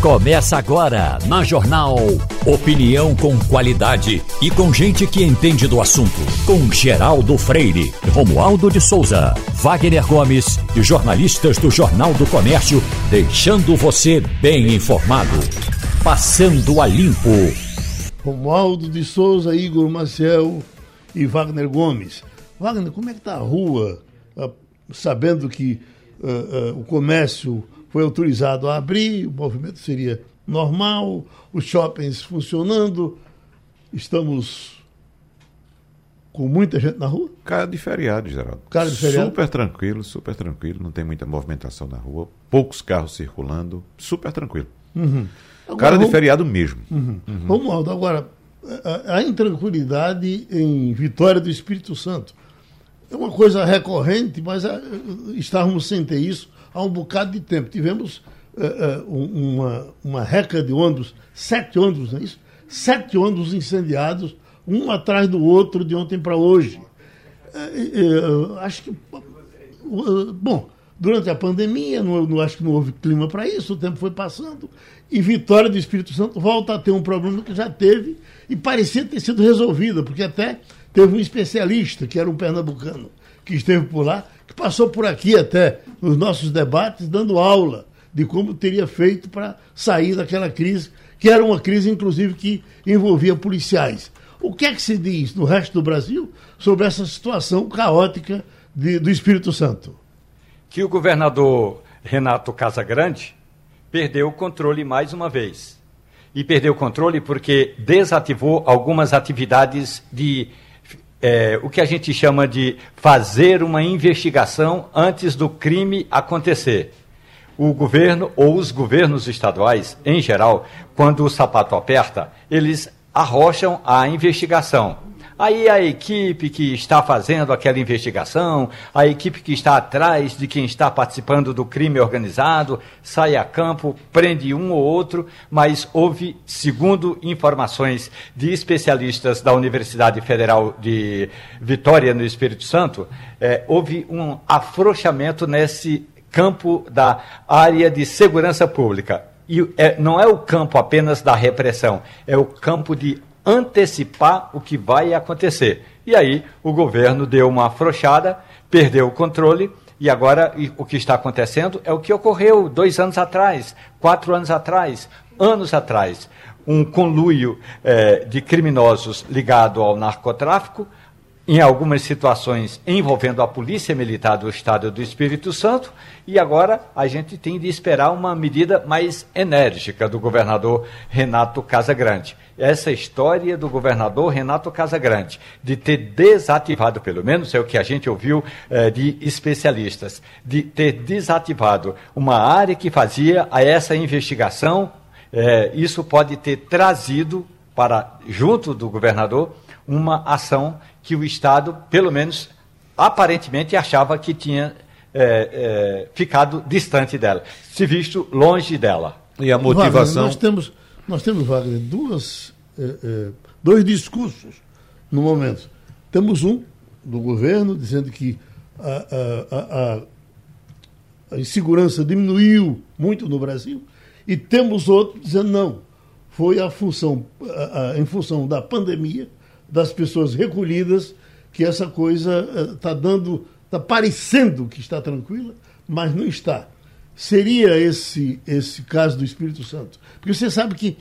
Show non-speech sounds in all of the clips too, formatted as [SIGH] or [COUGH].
Começa agora na Jornal. Opinião com qualidade e com gente que entende do assunto. Com Geraldo Freire, Romualdo de Souza, Wagner Gomes e jornalistas do Jornal do Comércio, deixando você bem informado. Passando a limpo. Romualdo de Souza, Igor Maciel e Wagner Gomes. Wagner, como é que está a rua, ah, sabendo que uh, uh, o comércio foi autorizado a abrir, o movimento seria normal, os shoppings funcionando, estamos com muita gente na rua? Cara de feriado, Geraldo. Cara de feriado? Super tranquilo, super tranquilo, não tem muita movimentação na rua, poucos carros circulando, super tranquilo. Uhum. Agora, Cara de vamos... feriado mesmo. Uhum. Uhum. Romualdo, agora, a intranquilidade em Vitória do Espírito Santo. É uma coisa recorrente, mas estávamos sem ter isso há um bocado de tempo. Tivemos uh, uh, uma, uma reca de ônibus, sete ônibus, não é isso? Sete ônibus incendiados, um atrás do outro, de ontem para hoje. Uh, acho que. bom, durante a pandemia, não, não, acho que não houve clima para isso, o tempo foi passando, e Vitória do Espírito Santo volta a ter um problema que já teve e parecia ter sido resolvido, porque até teve um especialista, que era um pernambucano, que esteve por lá, que passou por aqui até nos nossos debates, dando aula de como teria feito para sair daquela crise, que era uma crise, inclusive, que envolvia policiais. O que é que se diz no resto do Brasil sobre essa situação caótica de, do Espírito Santo? Que o governador Renato Casagrande perdeu o controle mais uma vez. E perdeu o controle porque desativou algumas atividades de é, o que a gente chama de fazer uma investigação antes do crime acontecer. O governo ou os governos estaduais, em geral, quando o sapato aperta, eles arrocham a investigação. Aí a equipe que está fazendo aquela investigação, a equipe que está atrás de quem está participando do crime organizado, sai a campo, prende um ou outro, mas houve, segundo informações de especialistas da Universidade Federal de Vitória, no Espírito Santo, é, houve um afrouxamento nesse campo da área de segurança pública. E é, não é o campo apenas da repressão, é o campo de antecipar o que vai acontecer. E aí o governo deu uma afrouxada, perdeu o controle, e agora o que está acontecendo é o que ocorreu dois anos atrás, quatro anos atrás, anos atrás. Um conluio eh, de criminosos ligado ao narcotráfico, em algumas situações envolvendo a Polícia Militar do Estado do Espírito Santo, e agora a gente tem de esperar uma medida mais enérgica do governador Renato Casagrande essa história do governador Renato Casagrande, de ter desativado, pelo menos é o que a gente ouviu eh, de especialistas, de ter desativado uma área que fazia a essa investigação, eh, isso pode ter trazido para, junto do governador, uma ação que o Estado, pelo menos aparentemente, achava que tinha eh, ficado distante dela, se visto longe dela. E a motivação. Nós temos nós temos, Wagner, duas, eh, eh, dois discursos no momento. Temos um do governo dizendo que a, a, a, a insegurança diminuiu muito no Brasil, e temos outro dizendo não, foi a função, em função da pandemia, das pessoas recolhidas, que essa coisa está eh, dando, está parecendo que está tranquila, mas não está seria esse, esse caso do Espírito Santo? Porque você sabe que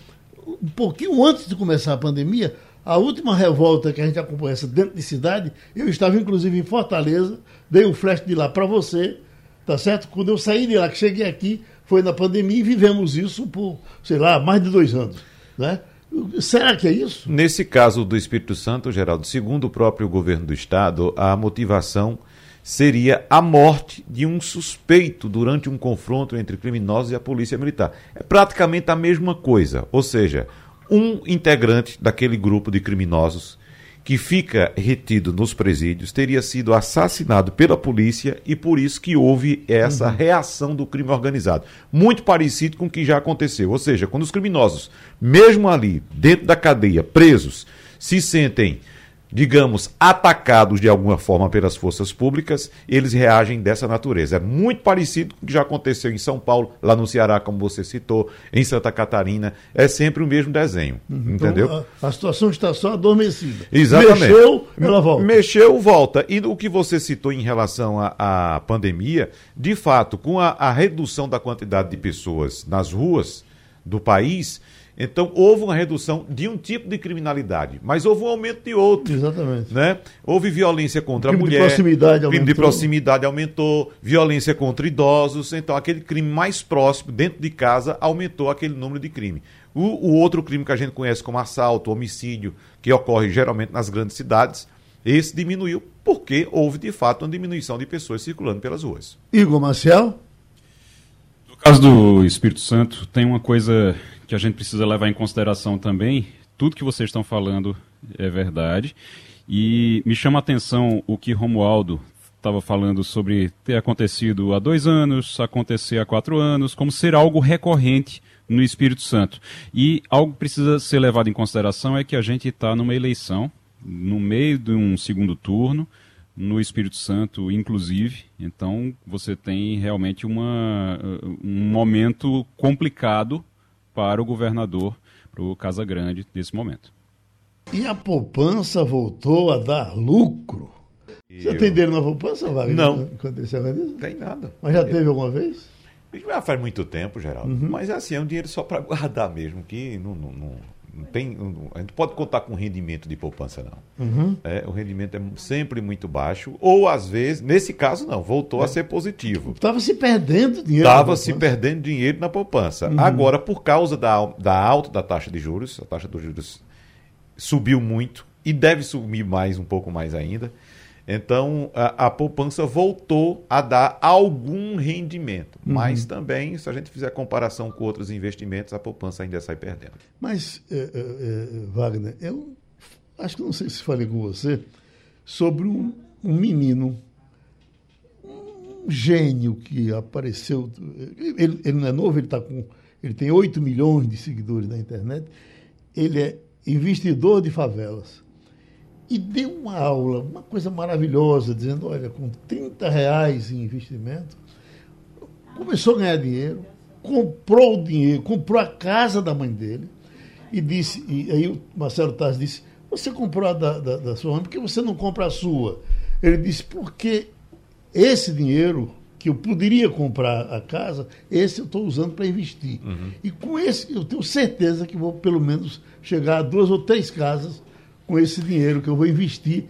um pouquinho antes de começar a pandemia, a última revolta que a gente acompanhou essa dentro de cidade, eu estava inclusive em Fortaleza, dei um flash de lá para você, tá certo? Quando eu saí de lá, que cheguei aqui, foi na pandemia e vivemos isso por, sei lá, mais de dois anos, né? Será que é isso? Nesse caso do Espírito Santo, Geraldo, segundo o próprio governo do estado, a motivação seria a morte de um suspeito durante um confronto entre criminosos e a polícia militar. É praticamente a mesma coisa, ou seja, um integrante daquele grupo de criminosos que fica retido nos presídios teria sido assassinado pela polícia e por isso que houve essa uhum. reação do crime organizado. Muito parecido com o que já aconteceu. Ou seja, quando os criminosos, mesmo ali, dentro da cadeia, presos, se sentem digamos, atacados de alguma forma pelas forças públicas, eles reagem dessa natureza. É muito parecido com o que já aconteceu em São Paulo, lá no Ceará, como você citou, em Santa Catarina. É sempre o mesmo desenho. Uhum. Entendeu? Então, a, a, situação está só adormecida. Exatamente. Mexeu, ela volta. Mexeu, volta. E o que você citou em relação à pandemia, de fato, com a, a redução da quantidade de pessoas nas ruas do país então, houve uma redução de um tipo de criminalidade, mas houve um aumento de outro. Exatamente. Né? Houve violência contra a mulher. De proximidade crime de proximidade aumentou, violência contra idosos. Então, aquele crime mais próximo, dentro de casa, aumentou aquele número de crime. O, o outro crime que a gente conhece como assalto, homicídio, que ocorre geralmente nas grandes cidades, esse diminuiu porque houve, de fato, uma diminuição de pessoas circulando pelas ruas. Igor Marcel? No caso do Espírito Santo, tem uma coisa que a gente precisa levar em consideração também. Tudo que vocês estão falando é verdade. E me chama a atenção o que Romualdo estava falando sobre ter acontecido há dois anos, acontecer há quatro anos, como ser algo recorrente no Espírito Santo. E algo que precisa ser levado em consideração é que a gente está numa eleição, no meio de um segundo turno, no Espírito Santo, inclusive. Então, você tem realmente uma, um momento complicado para o governador, para o Casa Grande, nesse momento. E a poupança voltou a dar lucro. E Você eu... tem dinheiro na poupança, Wagner? Não. Aconteceu isso? Tem nada. Mas já teve alguma vez? Já faz muito tempo, Geraldo. Uhum. Mas assim, é um dinheiro só para guardar mesmo, que não, não, não não tem, a gente pode contar com rendimento de poupança, não. Uhum. É, o rendimento é sempre muito baixo, ou às vezes, nesse caso, não, voltou é. a ser positivo. Estava se perdendo dinheiro. Estava se perdendo dinheiro na poupança. Uhum. Agora, por causa da, da alta da taxa de juros, a taxa de juros subiu muito e deve subir mais, um pouco mais ainda. Então, a, a, poupança voltou a dar algum rendimento. Uhum. Mas também, se a gente fizer comparação com outros investimentos, a poupança ainda sai perdendo. Mas, é, é, é, Wagner, eu acho que não sei se falei com você sobre um, um menino, um gênio que apareceu. Ele, ele não é novo, ele, tá com, ele tem 8 milhões de seguidores na internet. Ele é investidor de favelas e deu uma aula, uma coisa maravilhosa, dizendo, olha, com 30 reais em investimento, começou a ganhar dinheiro, comprou o dinheiro, comprou a casa da mãe dele, e disse, e aí o Marcelo Taz disse, você comprou a da, da, da sua mãe, por que você não compra a sua? Ele disse, porque esse dinheiro que eu poderia comprar a casa, esse eu estou usando para investir. Uhum. E com esse, eu tenho certeza que vou pelo menos chegar a duas ou três casas com esse dinheiro que eu vou investir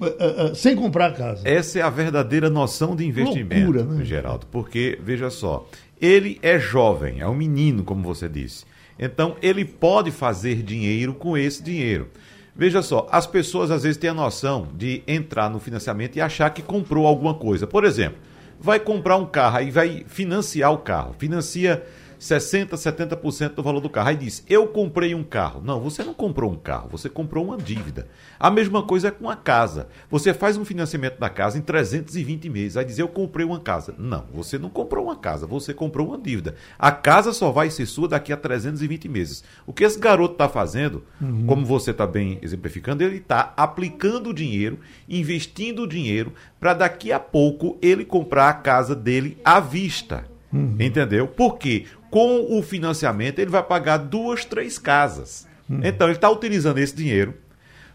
uh, uh, sem comprar a casa. Essa é a verdadeira noção de investimento, Loucura, né? Geraldo, porque, veja só, ele é jovem, é um menino, como você disse. Então, ele pode fazer dinheiro com esse dinheiro. Veja só, as pessoas às vezes têm a noção de entrar no financiamento e achar que comprou alguma coisa. Por exemplo, vai comprar um carro e vai financiar o carro. Financia 60%, 70% do valor do carro. Aí diz: Eu comprei um carro. Não, você não comprou um carro, você comprou uma dívida. A mesma coisa é com a casa. Você faz um financiamento da casa em 320 meses. Aí diz: Eu comprei uma casa. Não, você não comprou uma casa, você comprou uma dívida. A casa só vai ser sua daqui a 320 meses. O que esse garoto está fazendo, uhum. como você está bem exemplificando, ele está aplicando o dinheiro, investindo o dinheiro, para daqui a pouco ele comprar a casa dele à vista. Uhum. Entendeu? Porque com o financiamento ele vai pagar duas, três casas. Uhum. Então ele está utilizando esse dinheiro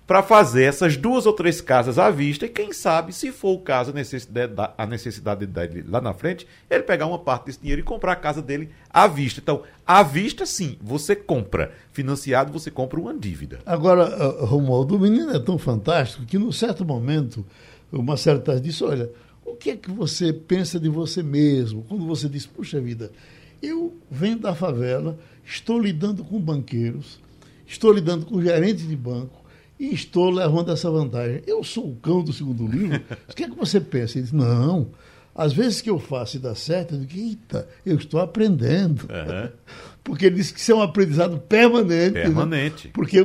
para fazer essas duas ou três casas à vista e quem sabe, se for o caso, a necessidade, a necessidade dele lá na frente, ele pegar uma parte desse dinheiro e comprar a casa dele à vista. Então, à vista, sim, você compra. Financiado, você compra uma dívida. Agora, Romualdo, o menino é tão fantástico que, num certo momento, o Marcelo Taz disse, olha, o que é que você pensa de você mesmo? Quando você diz, puxa vida, eu venho da favela, estou lidando com banqueiros, estou lidando com gerentes de banco e estou levando essa vantagem. Eu sou o cão do segundo livro. O que é que você pensa? Ele diz, não. Às vezes que eu faço e dá certo, eu digo, eita, eu estou aprendendo. Uhum. Porque ele disse que isso é um aprendizado permanente. Né? Permanente. Né? Porque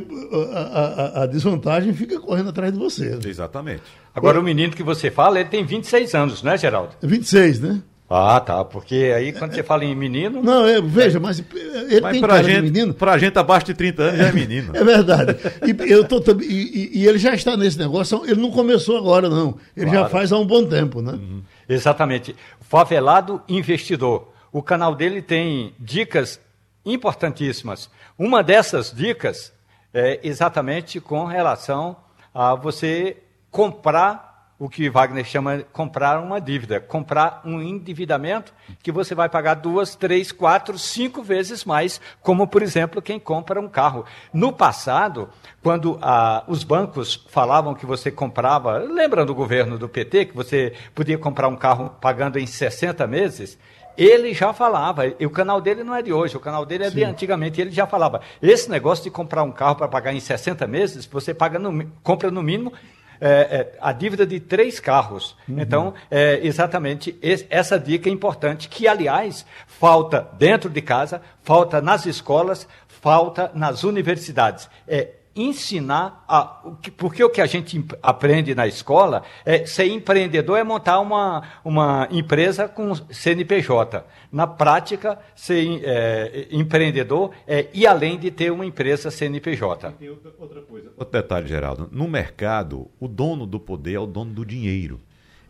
a, a, a, desvantagem fica correndo atrás de você. Né? Exatamente. Agora, o menino que você fala, ele tem 26 anos, né, Geraldo? 26, né? Ah, tá. Porque aí quando você fala em menino. Não, é, veja, mas ele Mas tem pra cara de gente, menino. pra gente abaixo de 30 anos já é menino. É verdade. E, eu tô, também- e, e- ele já está nesse negócio, ele não começou agora, não. Ele já Claro. faz há um bom tempo, né? Exatamente. Favelado Investidor. O canal dele tem dicas importantíssimas. Uma dessas dicas é exatamente com relação a você comprar o que Wagner chama de comprar uma dívida, comprar um endividamento que você vai pagar duas, três, quatro, cinco vezes mais, como por exemplo quem compra um carro. No passado, quando ah, os bancos falavam que você comprava, lembra do governo do PT que você podia comprar um carro pagando em 60 meses? Ele já falava, e o canal dele não é de hoje, o canal dele é de antigamente, ele já falava, esse negócio de comprar um carro para pagar em 60 meses, você paga no, compra no mínimo é, é, a dívida de três carros. Então, é, exatamente es- essa dica é importante, que, aliás, falta dentro de casa, falta nas escolas, falta nas universidades. É ensinar a, porque o que a gente aprende na escola é ser empreendedor é montar uma, uma empresa com CNPJ. Na prática, ser é, empreendedor é ir além de ter uma empresa CNPJ. Tem outra, outra coisa. Outro detalhe, Geraldo. No mercado, o dono do poder é o dono do dinheiro.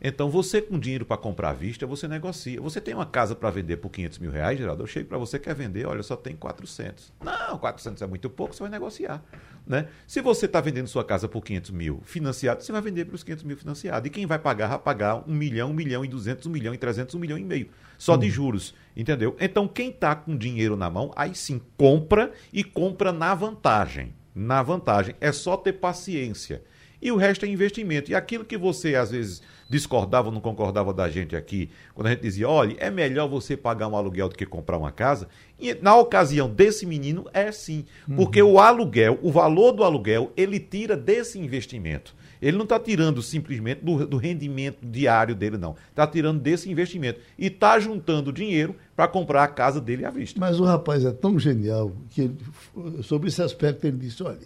Então, você com dinheiro para comprar à vista, você negocia. Você tem uma casa para vender por 500 mil reais, Geraldo? Eu chego para você, quer vender, olha, só tem 400. Não, 400 é muito pouco, você vai negociar. Né? Se você está vendendo sua casa por 500 mil financiado, você vai vender pelos 500 mil financiado. E quem vai pagar, vai pagar 1 milhão, 1 milhão e 200, 1 milhão e 300, 1 milhão e meio. Só de juros, entendeu? Então, quem está com dinheiro na mão, aí sim, compra e compra na vantagem. Na vantagem. É só ter paciência. E o resto é investimento. E aquilo que você, às vezes, discordava ou não concordava da gente aqui, quando a gente dizia, olha, é melhor você pagar um aluguel do que comprar uma casa. E na ocasião desse menino, é sim. Porque o aluguel, o valor do aluguel, ele tira desse investimento. Ele não está tirando simplesmente do, do rendimento diário dele, não. Está tirando desse investimento. E está juntando dinheiro para comprar a casa dele à vista. Mas o rapaz é tão genial que ele, sobre esse aspecto ele disse, olha,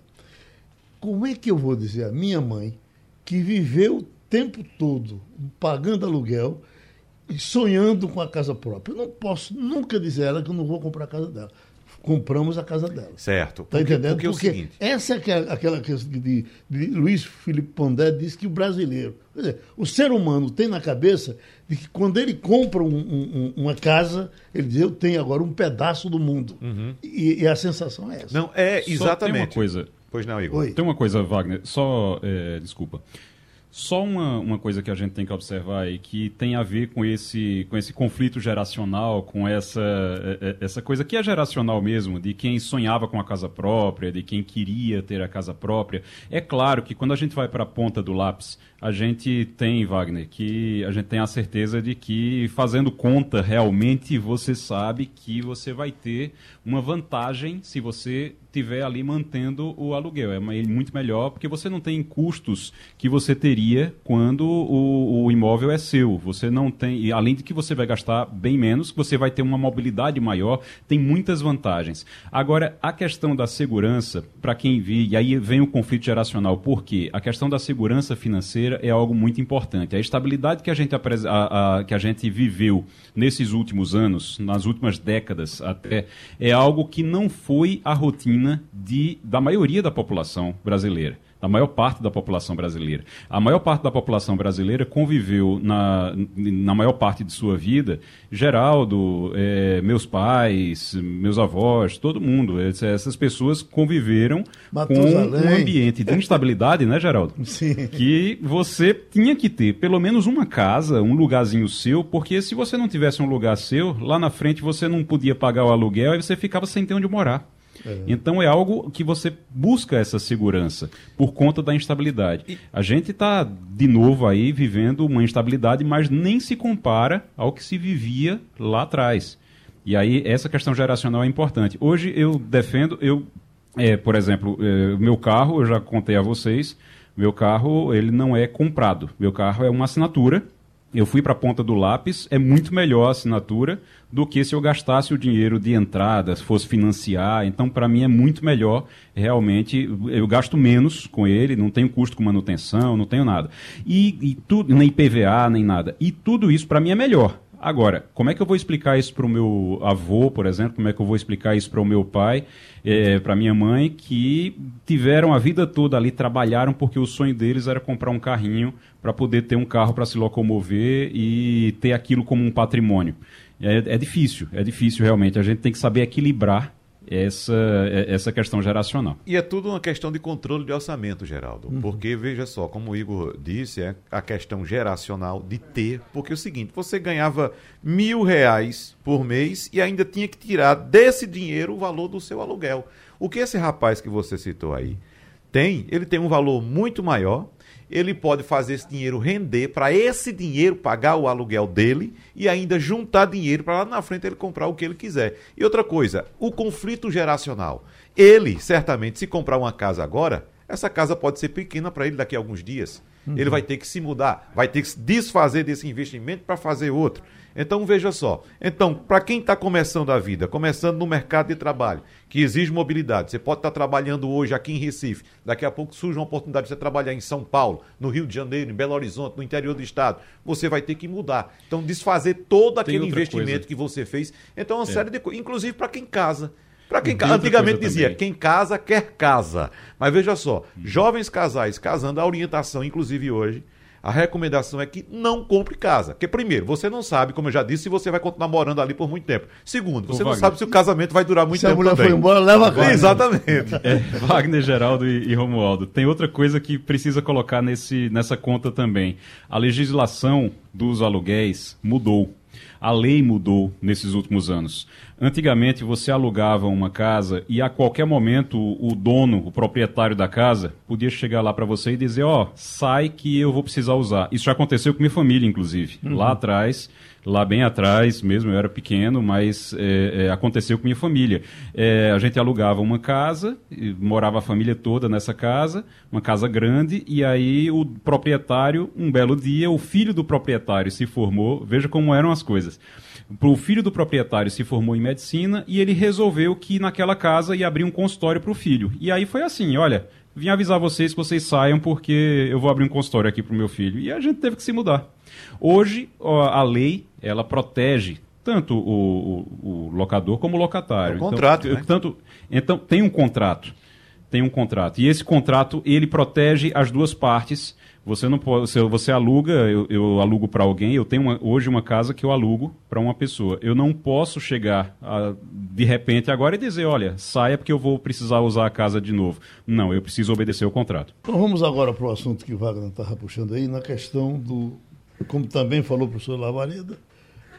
como é que eu vou dizer à minha mãe que viveu tempo todo pagando aluguel e sonhando com a casa própria? Eu não posso nunca dizer a ela que eu não vou comprar a casa dela. Compramos a casa dela. Certo. Está Porque- entendendo? Porque, é o seguinte. essa é é aquela questão de, de Luiz Felipe Pondé diz que o brasileiro, quer dizer, o ser humano tem na cabeça de que quando ele compra um- um- um- uma casa, ele diz, eu tenho agora um pedaço do mundo. E, e a sensação é essa. Não, é Só exatamente. tem uma coisa. Pois não, Igor. Oi. Tem uma coisa, Wagner, só. é, desculpa. Só uma, uma coisa que a gente tem que observar aí, que tem a ver com esse, com esse conflito geracional, com essa, é, é, essa coisa que é geracional mesmo, de quem sonhava com a casa própria, de quem queria ter a casa própria. É claro que quando a gente vai para a ponta do lápis, a gente tem, Wagner, que a gente tem a certeza de que fazendo conta, realmente você sabe que você vai ter uma vantagem se você tiver ali mantendo o aluguel. É muito melhor porque você não tem custos que você teria quando o, o imóvel é seu. Você não tem, e além de que você vai gastar bem menos, você vai ter uma mobilidade maior, tem muitas vantagens. Agora, a questão da segurança, para quem vive, e aí vem o conflito geracional, por quê? A questão da segurança financeira é algo muito importante. A estabilidade que a gente, a- a- que a gente viveu nesses últimos anos, nas últimas décadas até, é algo que não foi a rotina de, da maioria da população brasileira. Da maior parte da população brasileira. A maior parte da população brasileira conviveu na, na maior parte de sua vida. Geraldo, eh, meus pais, meus avós, todo mundo. ess- Essas pessoas conviveram com Matusalém. um ambiente de instabilidade, né, Geraldo? [LAUGHS] Sim. que você tinha que ter pelo menos uma casa, um lugarzinho seu, porque se você não tivesse um lugar seu, lá na frente você não podia pagar o aluguel e você ficava sem ter onde morar. Então é algo que você busca essa segurança por conta da instabilidade. A gente está de novo aí vivendo uma instabilidade, mas nem se compara ao que se vivia lá atrás. E aí essa questão geracional é importante. Hoje eu defendo, eu, é, por exemplo, é, meu carro, eu já contei a vocês, meu carro ele não é comprado. Meu carro é uma assinatura. Eu fui para a ponta do lápis, é muito melhor a assinatura do que se eu gastasse o dinheiro de entrada, se fosse financiar. Então, para mim, é muito melhor, realmente. Eu gasto menos com ele, não tenho custo com manutenção, não tenho nada. E, e tudo, nem PVA, nem nada. E tudo isso, para mim, é melhor. Agora, como é que eu vou explicar isso para o meu avô, por exemplo? Como é que eu vou explicar isso para o meu pai, é, para minha mãe, que tiveram a vida toda ali, trabalharam porque o sonho deles era comprar um carrinho para poder ter um carro para se locomover e ter aquilo como um patrimônio. É, é difícil, é difícil realmente. A gente tem que saber equilibrar essa, essa questão geracional. E é tudo uma questão de controle de orçamento, Geraldo. Uhum. Porque, veja só, como o Igor disse, é a questão geracional de ter. Porque é o seguinte, você ganhava mil reais por mês e ainda tinha que tirar desse dinheiro o valor do seu aluguel. O que esse rapaz que você citou aí tem, ele tem um valor muito maior ele pode fazer esse dinheiro render para esse dinheiro pagar o aluguel dele e ainda juntar dinheiro para lá na frente ele comprar o que ele quiser. E outra coisa, o conflito geracional. Ele, certamente, se comprar uma casa agora, essa casa pode ser pequena para ele daqui a alguns dias. Uhum. Ele vai ter que se mudar, vai ter que se desfazer desse investimento para fazer outro. Então veja só. Então, para quem está começando a vida, começando no mercado de trabalho, que exige mobilidade, você pode estar tá trabalhando hoje aqui em Recife, daqui a pouco surge uma oportunidade de você trabalhar em São Paulo, no Rio de Janeiro, em Belo Horizonte, no interior do estado, você vai ter que mudar. Então, desfazer todo aquele investimento coisa. que você fez. Então, uma é. série de coisas, inclusive para quem casa. Para quem antigamente dizia, também. quem casa quer casa. Mas veja só, hum. jovens casais casando, a orientação, inclusive hoje, a recomendação é que não compre casa. Porque, primeiro, você não sabe, como eu já disse, se você vai continuar morando ali por muito tempo. Segundo, você não sabe se o casamento vai durar muito se tempo. Se a mulher também. foi embora, leva a casa. Exatamente. É, Wagner, Geraldo e, e, Romualdo. Tem outra coisa que precisa colocar nesse, nessa conta também. A legislação dos aluguéis mudou. A lei mudou nesses últimos anos. Antigamente você alugava uma casa e a qualquer momento o dono, o proprietário da casa, podia chegar lá para você e dizer: Ó, oh, sai que eu vou precisar usar. Isso já aconteceu com minha família, inclusive. Uhum. Lá atrás, lá bem atrás mesmo, eu era pequeno, mas é, é, aconteceu com minha família. É, a gente alugava uma casa, morava a família toda nessa casa, uma casa grande, e aí o proprietário, um belo dia, o filho do proprietário se formou. Veja como eram as coisas o filho do proprietário se formou em medicina e ele resolveu que naquela casa ia abrir um consultório para o filho. E aí foi assim, olha, vim avisar vocês que vocês saiam porque eu vou abrir um consultório aqui para o meu filho. E a gente teve que se mudar. Hoje, a lei, ela protege tanto o, o, o locador como o locatário. É um contrato, então, né? tanto, então, tem um contrato. Tem um contrato. E esse contrato, ele protege as duas partes você não pode, você, aluga, eu, eu alugo para alguém, eu tenho uma, hoje uma casa que eu alugo para uma pessoa. Eu não posso chegar a, de repente agora e dizer, olha, saia porque eu vou precisar usar a casa de novo. Não, eu preciso obedecer o contrato. Então vamos agora para o assunto que o Wagner estava puxando aí, na questão do, como também falou o professor Lavareda,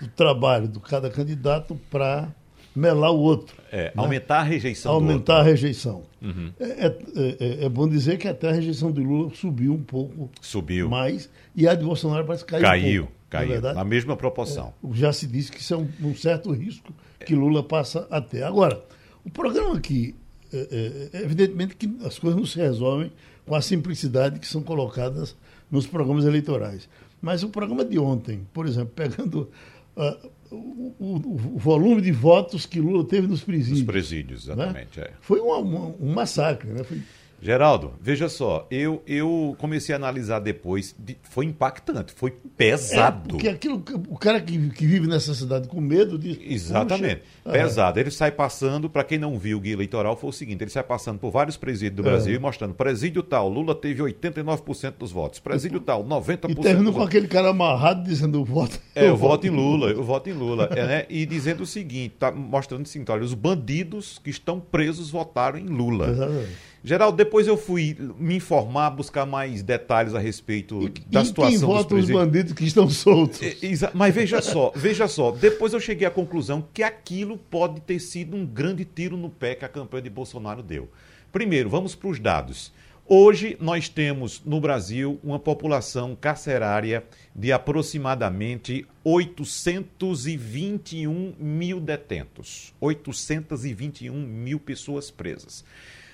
do trabalho de cada candidato para melar o outro. É, né? aumentar a rejeição Aumentar a rejeição. Uhum. É, é, é, é, bom dizer que até a rejeição de Lula subiu um pouco subiu. mais e a de Bolsonaro parece que caiu. Caiu, um pouco, é caiu. Na, na mesma proporção. É, já se disse que isso é um, um, certo risco que Lula passa a ter. Agora, o programa aqui, é, evidentemente que as coisas não se resolvem com a simplicidade que são colocadas nos programas eleitorais. Mas o programa de ontem, por exemplo, [LAUGHS] pegando. Uh, o, o, volume de votos que Lula teve nos presídios. Nos presídios, exatamente. Né? É. Foi uma, uma, um massacre. Né? Foi, Geraldo, veja só, eu, eu comecei a analisar depois, de, foi impactante, foi pesado. É, porque aquilo, o cara que, que vive nessa cidade com medo de. Exatamente, pesado. Ele sai passando, para quem não viu o guia eleitoral, foi o seguinte: ele sai passando por vários presídios do é. Brasil e mostrando, presídio tal, Lula teve 89% dos votos, presídio tal, 90%. E terminou com aquele cara amarrado dizendo o voto. É, eu voto em Lula, eu voto em Lula. é, né? E dizendo o seguinte, tá mostrando o seguinte: olha, os bandidos que estão presos votaram em Lula. Exatamente. Geraldo, depois eu fui me informar, buscar mais detalhes a respeito e, da situação quem vota os bandidos que estão soltos? É, mas veja só, veja só, depois eu cheguei à conclusão que aquilo pode ter sido um grande tiro no pé que a campanha de Bolsonaro deu. Primeiro, vamos para os dados. Hoje nós temos no Brasil uma população carcerária de aproximadamente 821 mil detentos, 821 mil pessoas presas.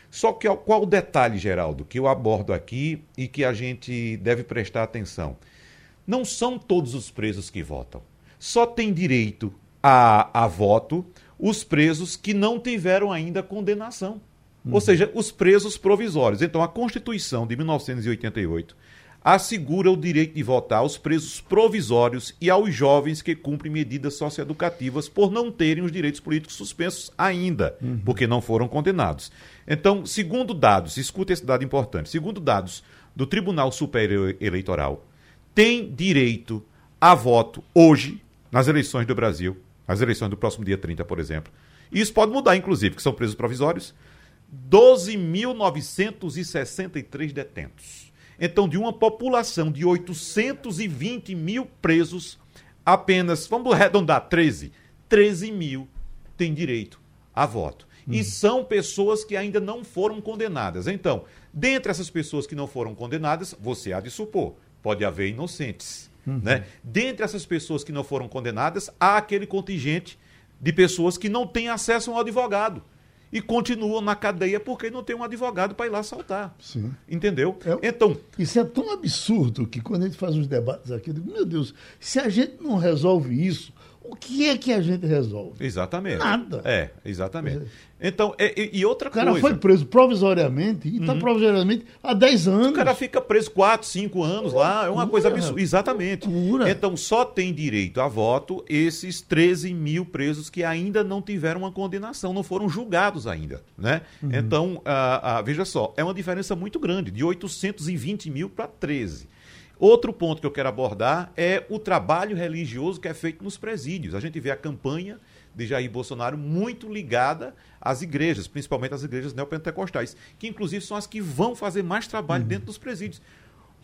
Só que qual o detalhe, Geraldo, que eu abordo aqui e que a gente deve prestar atenção? Não são todos os presos que votam. Só tem direito a, a voto os presos que não tiveram ainda condenação. Uhum. Ou seja, os presos provisórios. Então, a Constituição de 1988 assegura o direito de votar aos presos provisórios e aos jovens que cumprem medidas socioeducativas por não terem os direitos políticos suspensos ainda, uhum. porque não foram condenados. Então, segundo dados, escuta esse dado importante, segundo dados do Tribunal Superior Eleitoral, tem direito a voto hoje nas eleições do Brasil, nas eleições do próximo dia 30, por exemplo. E isso pode mudar, inclusive, que são presos provisórios, 12.963 detentos. Então, de uma população de 820 mil presos, apenas, vamos arredondar, 13. 13 mil têm direito a voto. Uhum. E são pessoas que ainda não foram condenadas. Então, dentre essas pessoas que não foram condenadas, você há de supor, pode haver inocentes. Uhum. Né? Dentre essas pessoas que não foram condenadas, há aquele contingente de pessoas que não têm acesso a um advogado e continuam na cadeia porque não tem um advogado para ir lá saltar. Sim. Entendeu? É, então. Isso é tão absurdo que quando a gente faz uns debates aqui, eu digo, meu Deus, se a gente não resolve isso, o que é que a gente resolve? Exatamente. Nada. É, exatamente. Então, e, e outra coisa. O cara foi preso provisoriamente e está uhum. provisoriamente há 10 anos. O cara fica preso 4, 5 anos lá. É uma coisa absurda. Exatamente. Pura. Então, só tem direito a voto esses 13 mil presos que ainda não tiveram uma condenação, não foram julgados ainda. Né? Uhum. Então, ah, ah, veja só, é uma diferença muito grande, de 820 mil para 13. Outro ponto que eu quero abordar é o trabalho religioso que é feito nos presídios. A gente vê a campanha de Jair Bolsonaro muito ligada às igrejas, principalmente às igrejas neopentecostais, que inclusive são as que vão fazer mais trabalho uhum. dentro dos presídios.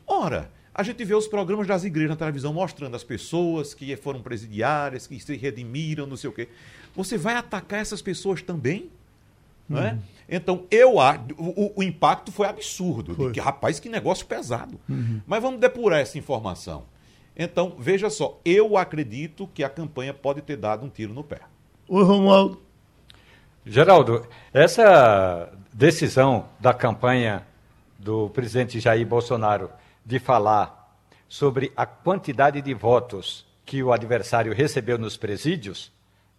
Ora, a gente vê os programas das igrejas na televisão mostrando as pessoas que foram presidiárias, que se redimiram, não sei o quê. Você vai atacar essas pessoas também? Uhum. Então, eu. O, o, impacto foi absurdo. Foi. De que, rapaz, que negócio pesado. Uhum. Mas vamos depurar essa informação. Então, veja só, eu acredito que a campanha pode ter dado um tiro no pé. Oi, Romualdo. Geraldo, essa decisão da campanha do presidente Jair Bolsonaro de falar sobre a quantidade de votos que o adversário recebeu nos presídios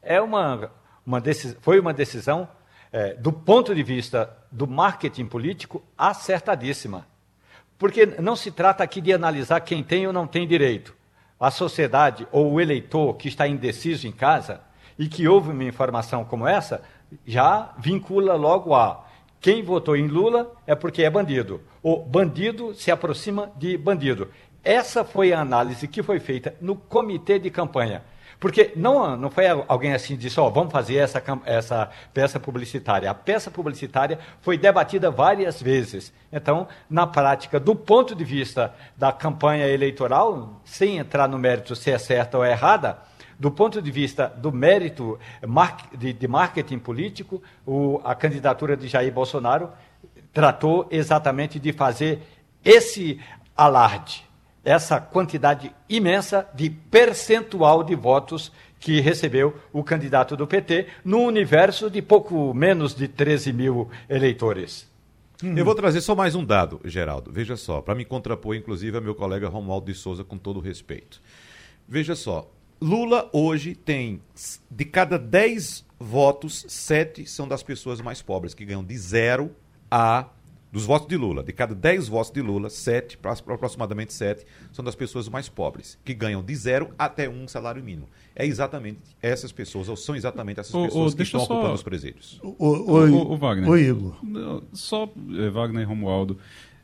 é uma, uma foi uma decisão é, do ponto de vista do marketing político, acertadíssima. Porque não se trata aqui de analisar quem tem ou não tem direito. A sociedade ou o eleitor que está indeciso em casa e que ouve uma informação como essa, já vincula logo a quem votou em Lula é porque é bandido. O bandido se aproxima de bandido. Essa foi a análise que foi feita no comitê de campanha. Porque não, não foi alguém assim que disse, ó, oh, vamos fazer essa, essa peça publicitária. A peça publicitária foi debatida várias vezes. Então, na prática, do ponto de vista da campanha eleitoral, sem entrar no mérito se é certa ou é errada, do ponto de vista do mérito de, marketing político, a candidatura de Jair Bolsonaro tratou exatamente de fazer esse alarde essa quantidade imensa de percentual de votos que recebeu o candidato do PT no universo de pouco menos de 13 mil eleitores. Uhum. Eu vou trazer só mais um dado, Geraldo. Veja só, para me contrapor, inclusive, a meu colega Romualdo de Souza, com todo respeito. Veja só, Lula hoje tem, de cada 10 votos, 7 são das pessoas mais pobres, que ganham de 0 a dos votos de Lula, de cada 10 votos de Lula, 7, aproximadamente 7, são das pessoas mais pobres, que ganham de zero até um salário mínimo. É exatamente essas pessoas, ou são exatamente essas pessoas que estão só... ocupando os presídios. O, o, o, Wagner. Oi, Igor. Só, eh, Wagner e Romualdo.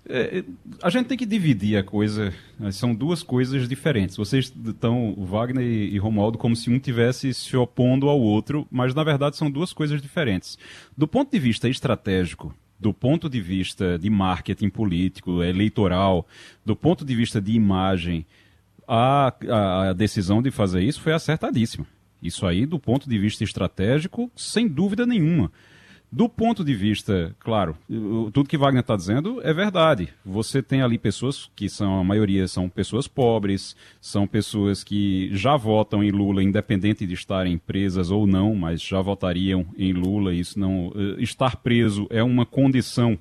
É, a gente tem que dividir a coisa. São duas coisas diferentes. Vocês estão, Wagner e Romualdo, como se um tivesse se opondo ao outro, mas na verdade são duas coisas diferentes. Do ponto de vista estratégico, do ponto de vista de marketing político, eleitoral, do ponto de vista de imagem, a, a, a decisão de fazer isso foi acertadíssima. Isso aí, do ponto de vista estratégico, sem dúvida nenhuma. Do ponto de vista, claro, tudo que Wagner está dizendo é verdade. Você tem ali pessoas que são, a maioria são pessoas pobres, são pessoas que já votam em Lula, independente de estarem presas ou não, mas já votariam em Lula. Isso não. Eh, estar preso é uma condição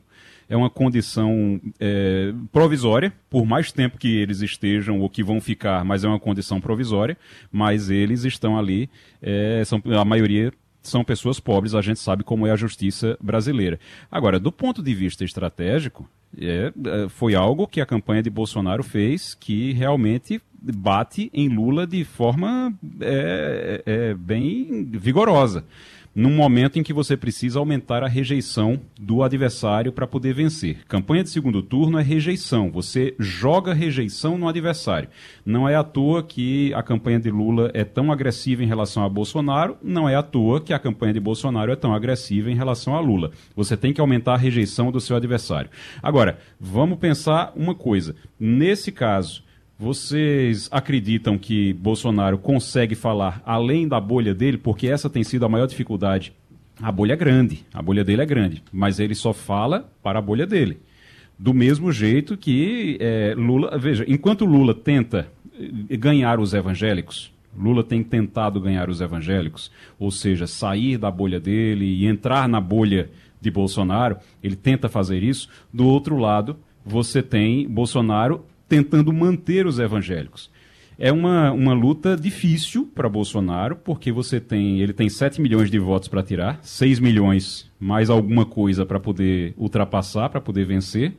é uma condição é, provisória, por mais tempo que eles estejam ou que vão ficar, mas é uma condição provisória, mas eles estão ali, é, são, a maioria são pessoas pobres, a gente sabe como é a justiça brasileira. Agora, do ponto de vista estratégico, é, é foi algo que a campanha de Bolsonaro fez que realmente bate em Lula de forma é, é, bem vigorosa num momento em que você precisa aumentar a rejeição do adversário para poder vencer. Campanha de segundo turno é rejeição. Você joga rejeição no adversário. Não é à toa que a campanha de Lula é tão agressiva em relação a Bolsonaro, não é à toa que a campanha de Bolsonaro é tão agressiva em relação a Lula. Você tem que aumentar a rejeição do seu adversário. Agora, vamos pensar uma coisa. Nesse caso, vocês acreditam que Bolsonaro consegue falar além da bolha dele? Porque essa tem sido a maior dificuldade. A bolha é grande, a bolha dele é grande, mas ele só fala para a bolha dele. Do mesmo jeito que é, Lula. Veja, enquanto Lula tenta eh, ganhar os evangélicos, Lula tem tentado ganhar os evangélicos, ou seja, sair da bolha dele e entrar na bolha de Bolsonaro, ele tenta fazer isso. Do outro lado, você tem Bolsonaro tentando manter os evangélicos. É uma, uma luta difícil para Bolsonaro, porque você tem ele tem 7 milhões de votos para tirar, 6 milhões mais alguma coisa para poder ultrapassar, para poder vencer.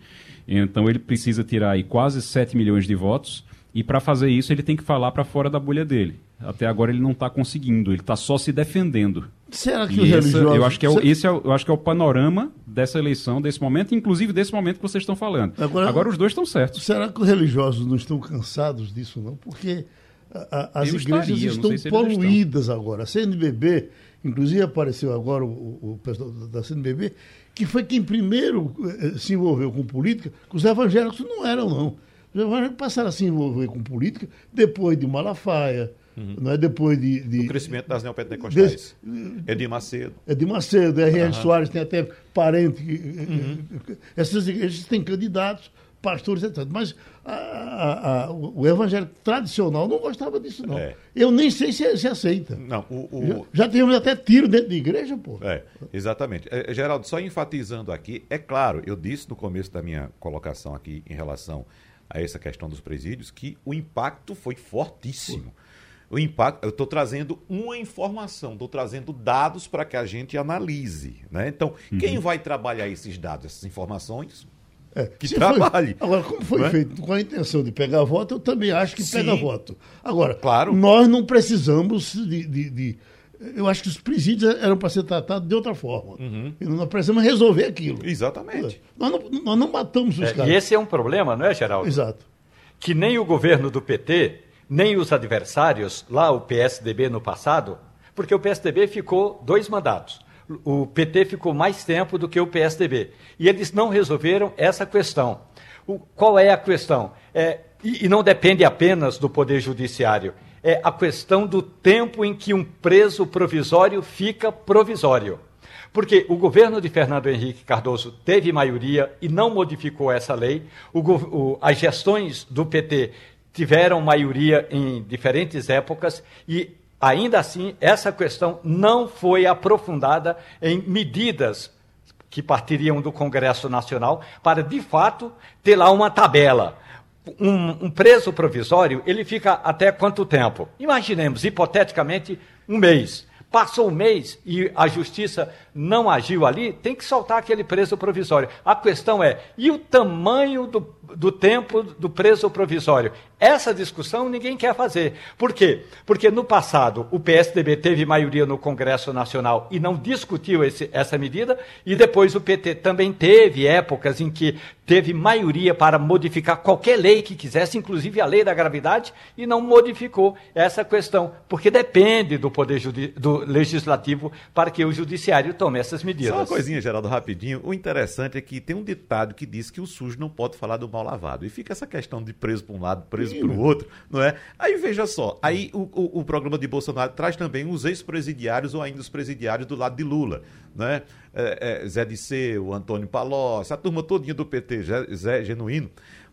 Então ele precisa tirar aí quase 7 milhões de votos. E para fazer isso, ele tem que falar para fora da bolha dele. Até agora ele não está conseguindo, ele está só se defendendo. Será que e religiosos... Eu acho que, é o, esse é, eu acho que é o panorama dessa eleição, desse momento, inclusive desse momento que vocês estão falando. Agora, agora os dois estão certos. Será que os religiosos não estão cansados disso, não? Porque a, a, as eu igrejas estaria, estão poluídas estão. agora. A CNBB, inclusive apareceu agora o, o pessoal da CNBB, que foi quem primeiro eh, se envolveu com política, que os evangélicos não eram, não. Os evangélicos passaram a se envolver com política depois de Malafaia, Uhum. Não é depois de, de. O crescimento das neopentecostais. É de Macedo. É de Macedo. R.R. Uhum. Soares tem até parente. Uhum. Essas igrejas têm candidatos, pastores, etc. Mas a, a, a, o evangelho tradicional não gostava disso, não. É. Eu nem sei se, se aceita. Não, o, o... Já, já tivemos até tiro dentro da igreja, pô. É, exatamente. É, Geraldo, só enfatizando aqui, é claro, eu disse no começo da minha colocação aqui em relação a essa questão dos presídios que o impacto foi fortíssimo. Pô o impacto. Eu estou trazendo uma informação, estou trazendo dados para que a gente analise. Né? Então, uhum. quem vai trabalhar esses dados, essas informações? É, que trabalhe. [LAUGHS] Foi, agora, como foi é? feito com a intenção de pegar voto, eu também acho que Sim. pega voto. Agora, claro. nós não precisamos de, de, de eu acho que os presídios eram para ser tratados de outra forma. Uhum. E nós precisamos resolver aquilo. Exatamente. Nós não, nós não matamos os é, caras. E esse é um problema, não é, Geraldo? Exato. Que nem o governo do PT nem os adversários, lá o PSDB no passado, porque o PSDB ficou dois mandatos. O PT ficou mais tempo do que o PSDB. E eles não resolveram essa questão. O, qual é a questão? É, e, e não depende apenas do Poder Judiciário. É a questão do tempo em que um preso provisório fica provisório. Porque o governo de Fernando Henrique Cardoso teve maioria e não modificou essa lei. O, o, as gestões do PT tiveram maioria em diferentes épocas e ainda assim essa questão não foi aprofundada em medidas que partiriam do Congresso Nacional para de fato ter lá uma tabela. Um, um preso provisório, ele fica até quanto tempo? Imaginemos, hipoteticamente, um mês. Passou um mês e a justiça não agiu ali, tem que soltar aquele preso provisório. A questão é: e o tamanho do, do tempo do preso provisório? Essa discussão ninguém quer fazer. Por quê? Porque no passado o PSDB teve maioria no Congresso Nacional e não discutiu esse, essa medida, e depois o PT também teve épocas em que teve maioria para modificar qualquer lei que quisesse, inclusive a lei da gravidade, e não modificou essa questão, porque depende do poder do legislativo para que o judiciário tome essas medidas. Só uma coisinha, Geraldo, rapidinho. O interessante é que tem um ditado que diz que o sujo não pode falar do mal lavado. E fica essa questão de preso para um lado, preso preso para o outro, não é? Aí veja só, aí o, o, o programa de Bolsonaro traz também os ex-presidiários ou ainda os presidiários do lado de Lula, né? É, é, Zé Disseu, Antônio Palocci, a turma todinha do PT, Zé, Zé Genuíno.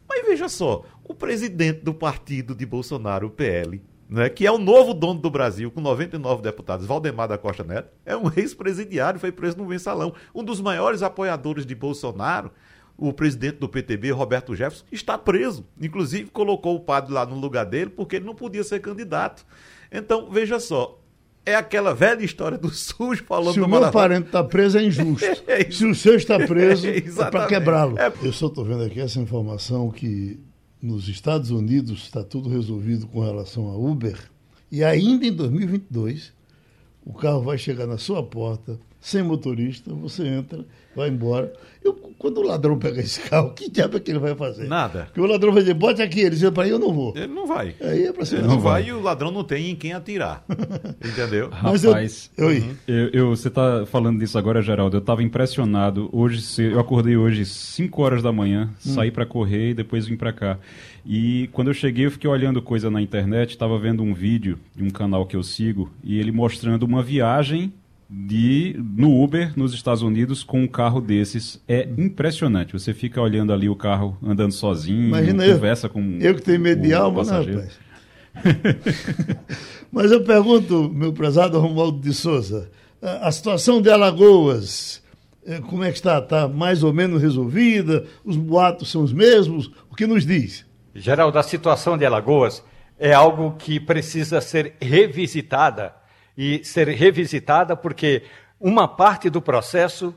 Mas veja só, o presidente do partido de Bolsonaro, o PL, né, que é o novo dono do Brasil, com 99 deputados, Valdemar da Costa Neto, é um [LAUGHS] ex-presidiário, foi preso no mensalão. Um dos maiores apoiadores de Bolsonaro, o presidente do PTB, Roberto Jefferson, está preso. Inclusive, colocou o padre lá no lugar dele porque ele não podia ser candidato. Então, veja só, é aquela velha história do [LAUGHS] SUS falando Se o meu parente está preso, é injusto. [LAUGHS] É. Se o seu está preso, é para Exatamente. quebrá-lo. É. Eu só estou vendo aqui essa informação que nos Estados Unidos está tudo resolvido com relação a Uber. E ainda em 2022, o carro vai chegar na sua porta, sem motorista, você entra, vai embora. Eu, quando o ladrão pegar esse carro, que diabo é que ele vai fazer? Nada. Porque o ladrão vai dizer, bote aqui. Ele diz, para aí eu não vou. Ele não vai. Aí é para cima. Ele não vai e o ladrão não tem em quem atirar. [LAUGHS] Entendeu? Mas eu- Rapaz, Oi. eu, eu- você está falando disso agora, Geraldo. Eu estava impressionado. Hoje, eu acordei hoje 5 horas da manhã, saí para correr e depois vim para cá. E quando eu cheguei, eu fiquei olhando coisa na internet, estava vendo um vídeo de um canal que eu sigo e ele mostrando uma viagem de no Uber nos Estados Unidos com um carro desses. É impressionante. Você fica olhando ali o carro andando sozinho, Imagina eu, conversa com eu que tenho medo de alma, né, rapaz? [LAUGHS] Mas eu pergunto, meu prezado Romualdo de Souza, a a situação de Alagoas, eh, como é que está? Está mais ou menos resolvida? Os boatos são os mesmos? O que nos diz? Geraldo, a situação de Alagoas é algo que precisa ser revisitada e ser revisitada porque uma parte do processo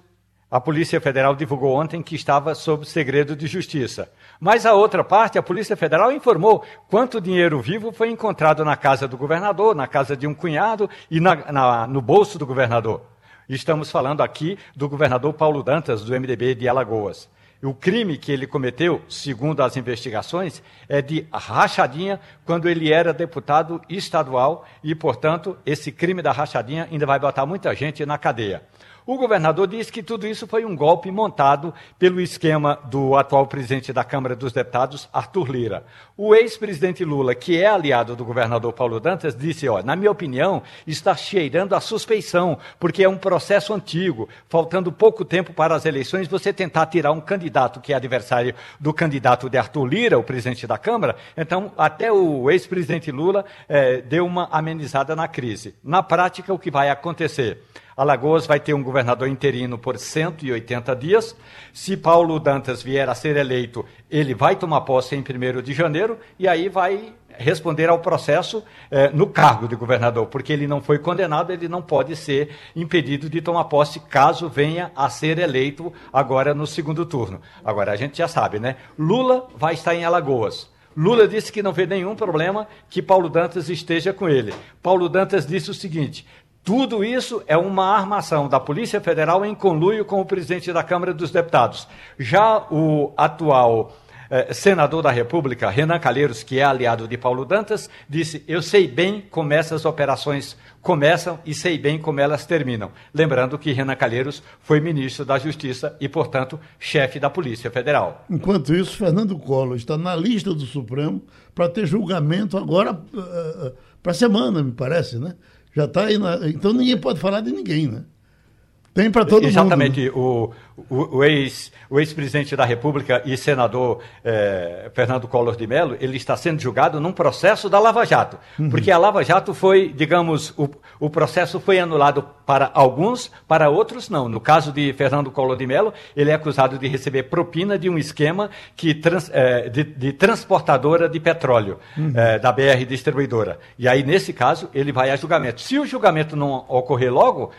a Polícia Federal divulgou ontem que estava sob segredo de justiça. Mas a outra parte, a Polícia Federal informou quanto dinheiro vivo foi encontrado na casa do governador, na casa de um cunhado e na- na- no bolso do governador. Estamos falando aqui do governador Paulo Dantas, do MDB de Alagoas. O crime que ele cometeu, segundo as investigações, é de rachadinha quando ele era deputado estadual e, portanto, esse crime da rachadinha ainda vai botar muita gente na cadeia. O governador disse que tudo isso foi um golpe montado pelo esquema do atual presidente da Câmara dos Deputados, Arthur Lira. O ex-presidente Lula, que é aliado do governador Paulo Dantas, disse: ó, na minha opinião, está cheirando a suspeição, porque é um processo antigo, faltando pouco tempo para as eleições, você tentar tirar um candidato que é adversário do candidato de Arthur Lira, o presidente da Câmara. Então, até o ex-presidente Lula eh, deu uma amenizada na crise. Na prática, o que vai acontecer? Alagoas vai ter um governador interino por 180 dias. Se Paulo Dantas vier a ser eleito, ele vai tomar posse em 1 de janeiro e aí vai responder ao processo eh, no cargo de governador, porque ele não foi condenado, ele não pode ser impedido de tomar posse caso venha a ser eleito agora no segundo turno. Agora, a gente já sabe, né? Lula vai estar em Alagoas. Lula disse que não vê nenhum problema que Paulo Dantas esteja com ele. Paulo Dantas disse o seguinte: tudo isso é uma armação da Polícia Federal em conluio com o presidente da Câmara dos Deputados. Já o atual eh, senador da República, Renan Calheiros, que é aliado de Paulo Dantas, disse: Eu sei bem como essas operações começam e sei bem como elas terminam. Lembrando que Renan Calheiros foi ministro da Justiça e, portanto, chefe da Polícia Federal. Enquanto isso, Fernando Collor está na lista do Supremo para ter julgamento agora para a semana, me parece, né? Já está aí. Na... Então ninguém pode falar de ninguém, né? Tem para todo Exatamente. mundo. né? O, o, o ex, ex-presidente da República e senador eh, Fernando Collor de Mello, ele está sendo julgado num processo da Lava Jato. Uhum. Porque a Lava Jato foi, digamos, o, o processo foi anulado para alguns, para outros não. No caso de Fernando Collor de Mello, ele é acusado de receber propina de um esquema que trans, eh, de, de transportadora de petróleo Uhum. eh, da BR Distribuidora. E aí, nesse caso, ele vai a julgamento. Se o julgamento não ocorrer logo,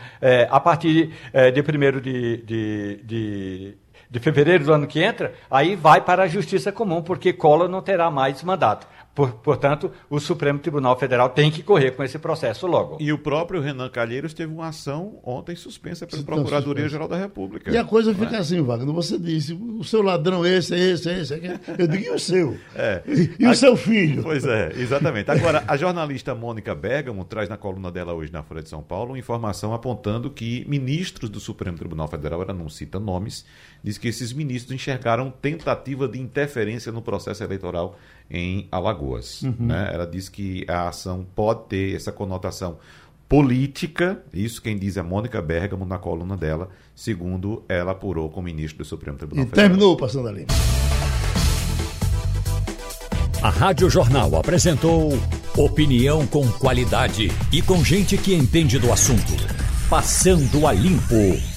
a partir de 1 de, de, de, de fevereiro do ano que entra, aí vai para a Justiça Comum, porque Collor não terá mais mandato. Por- portanto, o Supremo Tribunal Federal tem que correr com esse processo logo. E o próprio Renan Calheiros teve uma ação ontem suspensa pela Então, Procuradoria-Geral da República. E a coisa Não é? fica assim, Wagner. Você disse, o seu ladrão é esse, é esse, é esse. é. Eu digo, e o seu? É. E, e o A- seu filho? Pois é, exatamente. Agora, a jornalista Mônica Bergamo traz na coluna dela hoje na Folha de São Paulo uma informação apontando que ministros do Supremo Tribunal Federal, ela não cita nomes, diz que esses ministros enxergaram tentativa de interferência no processo eleitoral em Alagoas. né? Ela diz que a ação pode ter essa conotação política, isso quem diz é Mônica Bergamo na coluna dela, segundo ela apurou com o ministro do Supremo Tribunal E Federal. terminou passando a limpo. A Rádio Jornal apresentou opinião com qualidade e com gente que entende do assunto. Passando a limpo.